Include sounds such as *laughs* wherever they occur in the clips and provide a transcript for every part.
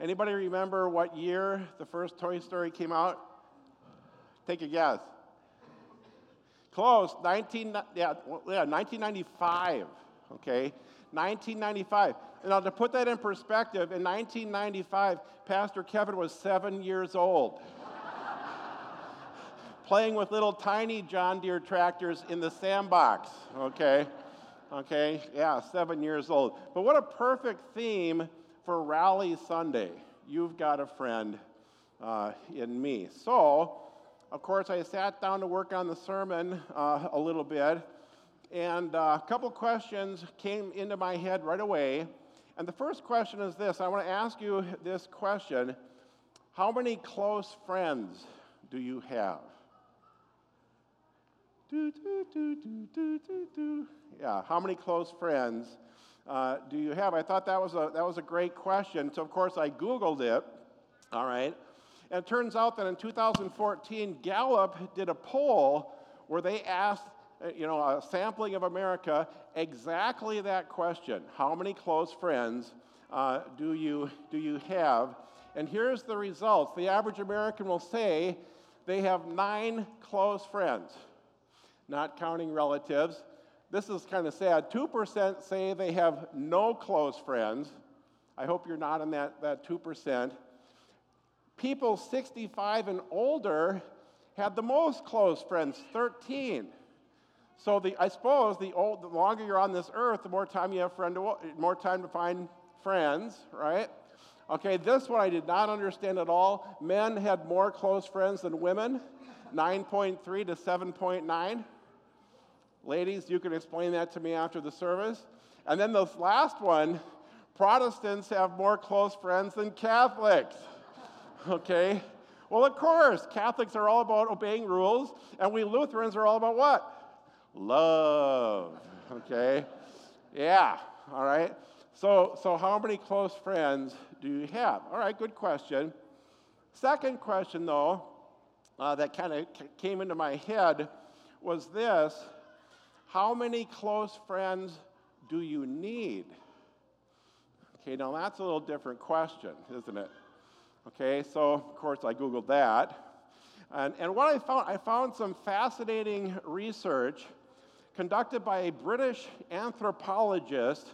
Anybody remember what year the first Toy Story came out? Take a guess. Close. 19, yeah, yeah, 1995. Okay. 1995. Now, to put that in perspective, in 1995, Pastor Kevin was seven years old, *laughs* playing with little tiny John Deere tractors in the sandbox. Okay? Okay? Yeah, seven years old. But what a perfect theme for Rally Sunday. You've got a friend uh, in me. So, of course, I sat down to work on the sermon uh, a little bit, and uh, a couple questions came into my head right away. And the first question is this I want to ask you this question How many close friends do you have? Do, do, do, do, do, do. Yeah, how many close friends uh, do you have? I thought that was, a, that was a great question. So, of course, I Googled it, all right? And it turns out that in 2014, Gallup did a poll where they asked, uh, you know, a sampling of America exactly that question How many close friends uh, do, you, do you have? And here's the results the average American will say they have nine close friends, not counting relatives. This is kind of sad. 2% say they have no close friends. I hope you're not in that, that 2%. People 65 and older had the most close friends, 13. So the, I suppose the, old, the longer you're on this earth, the more time you have friend to, more time to find friends, right? Okay, this one I did not understand at all. Men had more close friends than women, 9.3 to 7.9. Ladies, you can explain that to me after the service. And then this last one Protestants have more close friends than Catholics. Okay? Well, of course, Catholics are all about obeying rules, and we Lutherans are all about what? Love. Okay? Yeah, all right? So, so how many close friends do you have? All right, good question. Second question, though, uh, that kind of came into my head was this how many close friends do you need? Okay, now that's a little different question, isn't it? Okay, so of course I Googled that. And, and what I found, I found some fascinating research conducted by a British anthropologist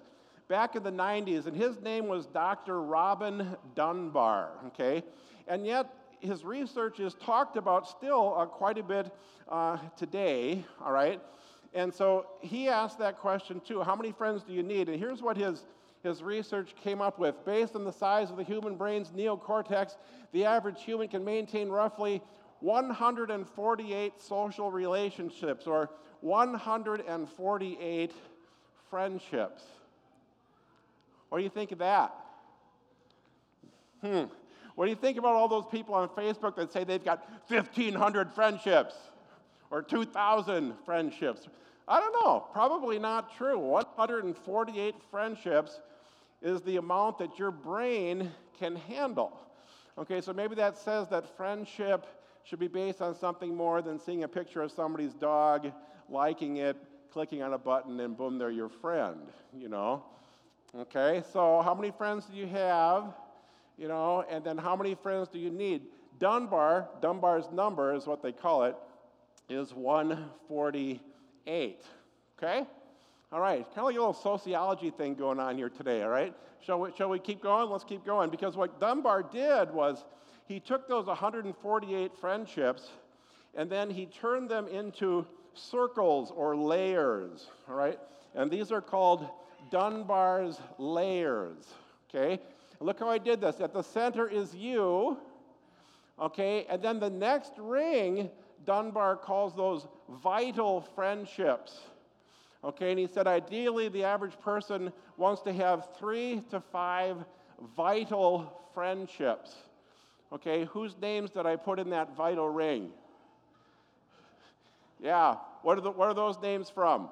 back in the 90s, and his name was Dr. Robin Dunbar, okay? And yet, his research is talked about still uh, quite a bit uh, today, all right? And so he asked that question too how many friends do you need? And here's what his, his research came up with. Based on the size of the human brain's neocortex, the average human can maintain roughly 148 social relationships or 148 friendships. What do you think of that? Hmm. What do you think about all those people on Facebook that say they've got 1,500 friendships? Or 2,000 friendships. I don't know, probably not true. 148 friendships is the amount that your brain can handle. Okay, so maybe that says that friendship should be based on something more than seeing a picture of somebody's dog, liking it, clicking on a button, and boom, they're your friend, you know? Okay, so how many friends do you have? You know, and then how many friends do you need? Dunbar, Dunbar's number is what they call it, is 148. Okay? All right, kind of like a little sociology thing going on here today, all right? Shall we, shall we keep going? Let's keep going. Because what Dunbar did was he took those 148 friendships and then he turned them into circles or layers, all right? And these are called Dunbar's layers, okay? look how I did this. At the center is you, okay? And then the next ring Dunbar calls those vital friendships. Okay, and he said ideally the average person wants to have three to five vital friendships. Okay, whose names did I put in that vital ring? Yeah, what are, the, what are those names from?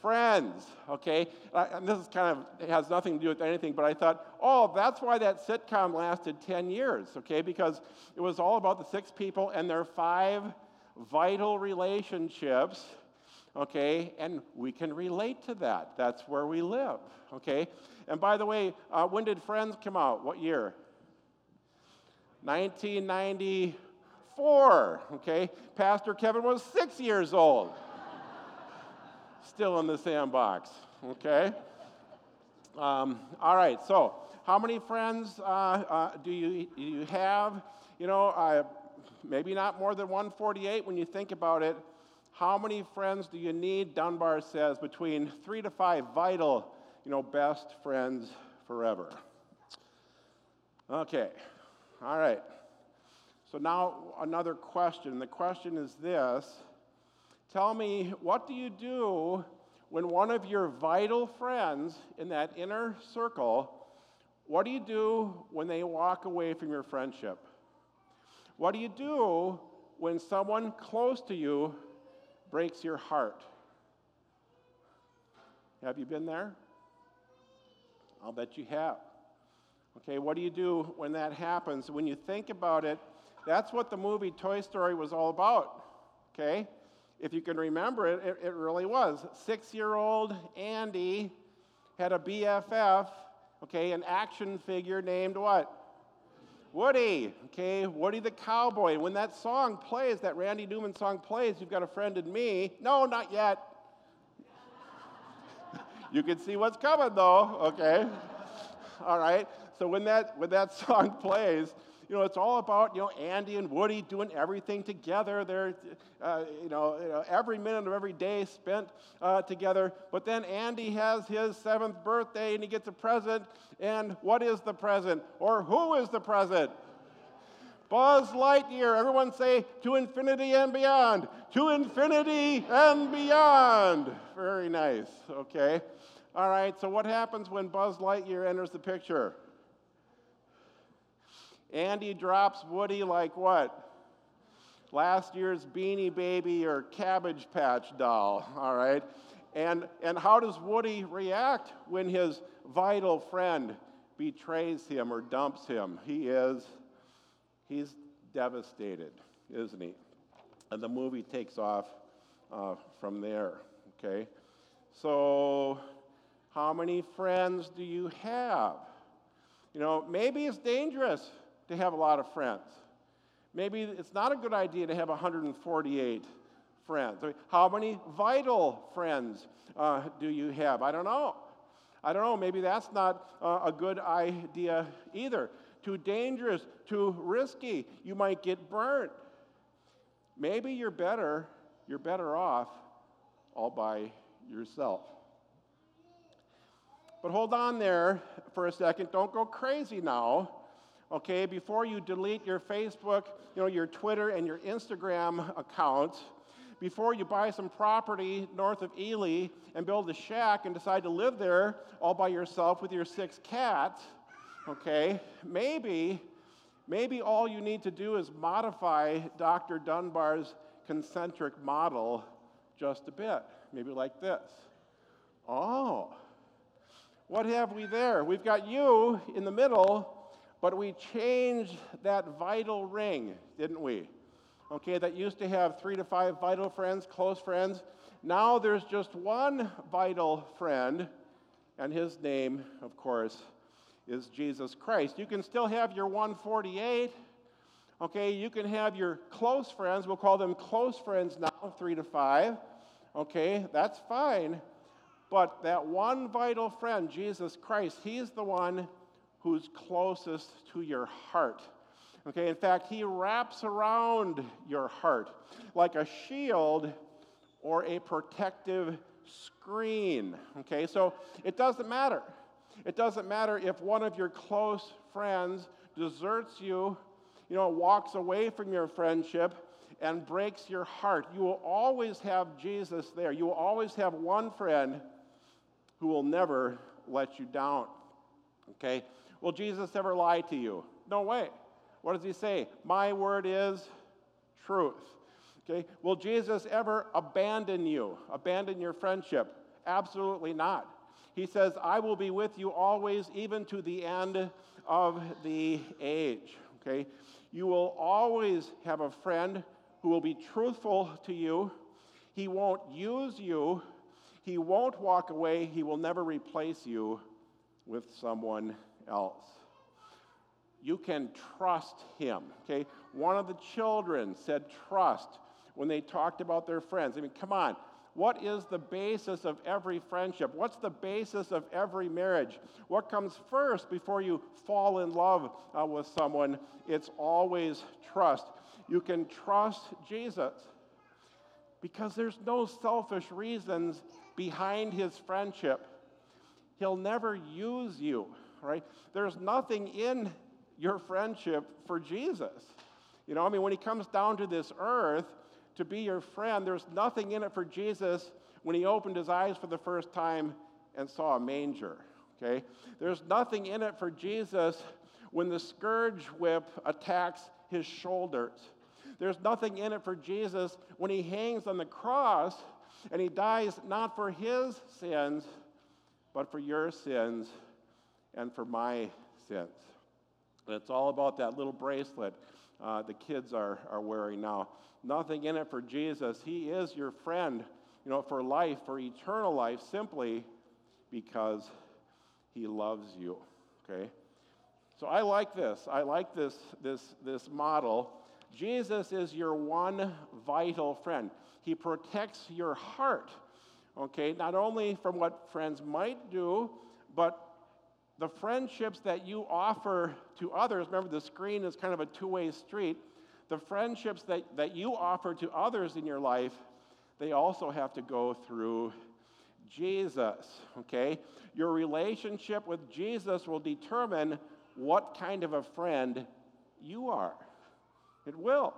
Friends, okay? And this is kind of has nothing to do with anything, but I thought, oh, that's why that sitcom lasted 10 years, okay? Because it was all about the six people and their five vital relationships, okay? And we can relate to that. That's where we live, okay? And by the way, uh, when did Friends come out? What year? 1994. Okay, Pastor Kevin was six years old, still in the sandbox. Okay. Um, all right. So, how many friends uh, uh, do you do you have? You know, uh, maybe not more than 148 when you think about it. How many friends do you need? Dunbar says between three to five vital, you know, best friends forever. Okay. All right. So now another question. The question is this Tell me, what do you do when one of your vital friends in that inner circle, what do you do when they walk away from your friendship? What do you do when someone close to you breaks your heart? Have you been there? I'll bet you have. Okay, what do you do when that happens? When you think about it, that's what the movie Toy Story was all about. Okay? If you can remember it, it, it really was. Six year old Andy had a BFF, okay, an action figure named what? Woody, okay, Woody the cowboy. When that song plays, that Randy Newman song plays, you've got a friend in me. No, not yet. *laughs* you can see what's coming though, okay? All right. So when that when that *laughs* song plays, you know, it's all about, you know, Andy and Woody doing everything together. They're, uh, you, know, you, know, every minute of every day spent uh, together. But then Andy has his seventh birthday and he gets a present. And what is the present? Or who is the present? Buzz Lightyear. Everyone say, to infinity and beyond. To infinity and beyond. Very nice. Okay. All right. So, what happens when Buzz Lightyear enters the picture? Andy drops Woody like what? Last year's Beanie Baby or Cabbage Patch doll, *laughs* all right? And, and how does Woody react when his vital friend betrays him or dumps him? He is, he's devastated, isn't he? And the movie takes off uh, from there, okay? So, how many friends do you have? You know, maybe it's dangerous to have a lot of friends. Maybe it's not a good idea to have 148 friends. How many vital friends uh, do you have? I don't know. I don't know. Maybe that's not uh, a good idea either. Too dangerous, too risky. You might get burnt. Maybe you're better, you're better off all by yourself. But hold on there for a second. Don't go crazy now okay, before you delete your Facebook, you know, your Twitter and your Instagram accounts, before you buy some property north of Ely and build a shack and decide to live there all by yourself with your six cats, okay, maybe, maybe all you need to do is modify Dr. Dunbar's concentric model just a bit. Maybe like this. Oh, what have we there? We've got you in the middle but we changed that vital ring, didn't we? Okay, that used to have three to five vital friends, close friends. Now there's just one vital friend, and his name, of course, is Jesus Christ. You can still have your 148. Okay, you can have your close friends. We'll call them close friends now, three to five. Okay, that's fine. But that one vital friend, Jesus Christ, he's the one who's closest to your heart. Okay, in fact, he wraps around your heart like a shield or a protective screen. Okay, so it doesn't matter. It doesn't matter if one of your close friends deserts you, you know, walks away from your friendship and breaks your heart. You will always have Jesus there. You will always have one friend who will never let you down. Okay? Will Jesus ever lie to you? No way. What does he say? My word is truth. Okay? Will Jesus ever abandon you, abandon your friendship? Absolutely not. He says, I will be with you always, even to the end of the age. Okay? You will always have a friend who will be truthful to you. He won't use you. He won't walk away. He will never replace you with someone else. You can trust him. Okay? One of the children said trust when they talked about their friends. I mean, come on. What is the basis of every friendship? What's the basis of every marriage? What comes first before you fall in love uh, with someone? It's always trust. You can trust Jesus because there's no selfish reasons behind his friendship. He'll never use you, right? There's nothing in your friendship for Jesus. You know, I mean, when he comes down to this earth to be your friend, there's nothing in it for Jesus when he opened his eyes for the first time and saw a manger, okay? There's nothing in it for Jesus when the scourge whip attacks his shoulders. There's nothing in it for Jesus when he hangs on the cross and he dies not for his sins, but for your sins and for my sins. It's all about that little bracelet uh, the kids are, are wearing now. Nothing in it for Jesus. He is your friend, you know, for life, for eternal life, simply because he loves you. Okay? So I like this. I like this, this, this model Jesus is your one vital friend. He protects your heart, okay, not only from what friends might do, but the friendships that you offer to others. Remember, the screen is kind of a two way street. The friendships that, that you offer to others in your life, they also have to go through Jesus, okay? Your relationship with Jesus will determine what kind of a friend you are. It will.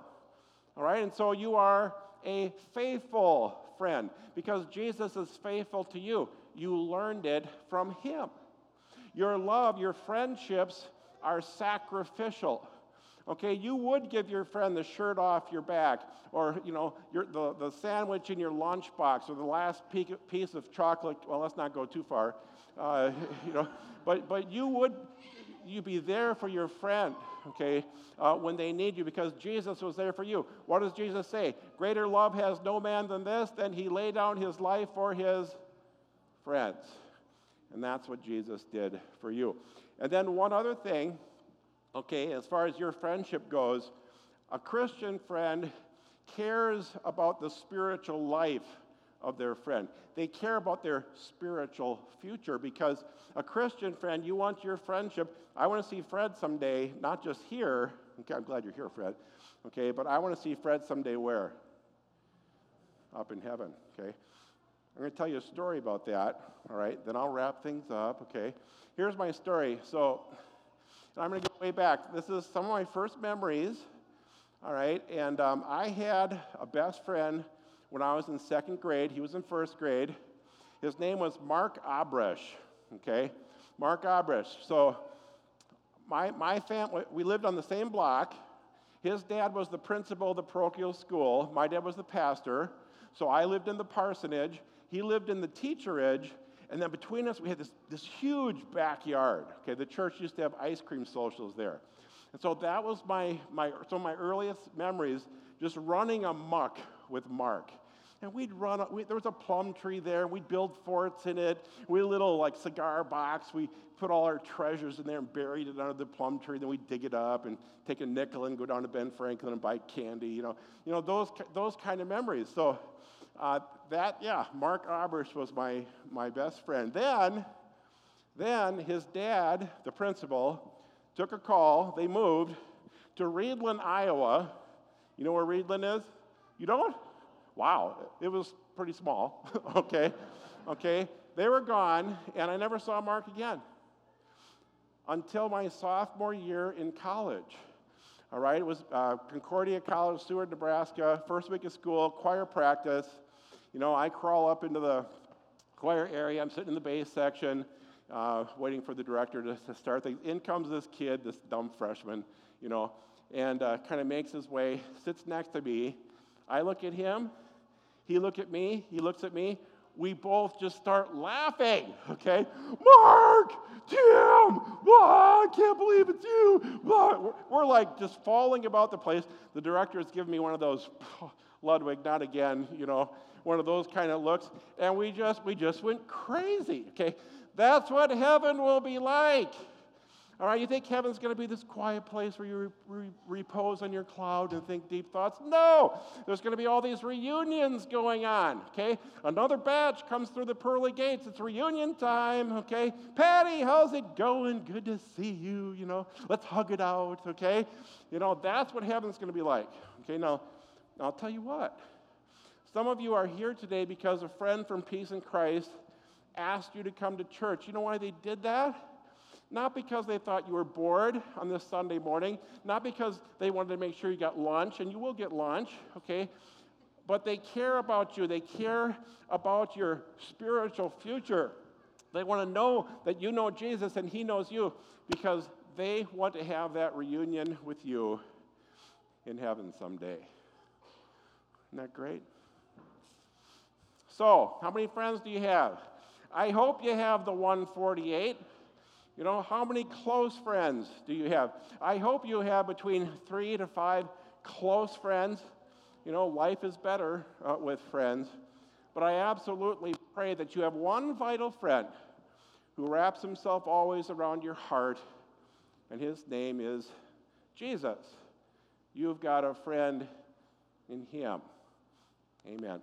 All right? And so you are a faithful friend because Jesus is faithful to you. You learned it from him. Your love, your friendships are sacrificial. Okay, you would give your friend the shirt off your back, or you know, your, the, the sandwich in your lunchbox, or the last piece of chocolate. Well, let's not go too far, uh, *laughs* you know. But but you would you be there for your friend, okay, uh, when they need you because Jesus was there for you. What does Jesus say? Greater love has no man than this, than he laid down his life for his friends. And that's what Jesus did for you. And then one other thing, okay, as far as your friendship goes, a Christian friend cares about the spiritual life of their friend. They care about their spiritual future because a Christian friend, you want your friendship. I want to see Fred someday, not just here. Okay, I'm glad you're here, Fred. Okay, but I want to see Fred someday where? Up in heaven, okay? I'm going to tell you a story about that, all right? Then I'll wrap things up, okay? Here's my story. So, I'm going to go way back. This is some of my first memories, all right? And um, I had a best friend when I was in second grade. He was in first grade. His name was Mark Abresh, okay? Mark Abresh. So my, my family, we lived on the same block. His dad was the principal of the parochial school. My dad was the pastor. So I lived in the parsonage. He lived in the teacherage, And then between us, we had this, this huge backyard. Okay, the church used to have ice cream socials there. And so that was my, my, some of my earliest memories, just running amuck with Mark. And we'd run, we, there was a plum tree there. We'd build forts in it. We had a little like cigar box. We put all our treasures in there and buried it under the plum tree. Then we'd dig it up and take a nickel and go down to Ben Franklin and buy candy. You know, you know those, those kind of memories. So uh, that, yeah, Mark Abersh was my, my best friend. Then, then his dad, the principal, took a call. They moved to Readlyn, Iowa. You know where Readlyn is? You don't? wow, it was pretty small, *laughs* okay? Okay? They were gone, and I never saw Mark again until my sophomore year in college. All right, it was uh, Concordia College, Seward, Nebraska, first week of school, choir practice. You know, I crawl up into the choir area, I'm sitting in the bass section, uh, waiting for the director to, to, start things. In comes this kid, this dumb freshman, you know, and uh, kind of makes his way, sits next to me. I look at him, he looked at me, he looks at me. We both just start laughing, okay? Mark, Tim, oh, I can't believe it's you. Oh, we're like just falling about the place. The director has given me one of those, *sighs* Ludwig, not again, you know, one of those kind of looks. And we just, we just went crazy, okay? That's what heaven will be like. All right, you think heaven's going to be this quiet place where you re- re- repose on your cloud and think deep thoughts? No, there's going to be all these reunions going on, okay? Another batch comes through the pearly gates. It's reunion time, okay? Patty, how's it going? Good to see you, you know. Let's hug it out, okay? You know, that's what heaven's going to be like, okay? Now, I'll tell you what. Some of you are here today because a friend from Peace in Christ asked you to come to church. You know why they did that? Not because they thought you were bored on this Sunday morning, not because they wanted to make sure you got lunch, and you will get lunch, okay? But they care about you. They care about your spiritual future. They want to know that you know Jesus and He knows you because they want to have that reunion with you in heaven someday. Isn't that great? So, how many friends do you have? I hope you have the 148. You know, how many close friends do you have? I hope you have between three to five close friends. You know, life is better uh, with friends. But I absolutely pray that you have one vital friend who wraps himself always around your heart, and his name is Jesus. You've got a friend in him. Amen.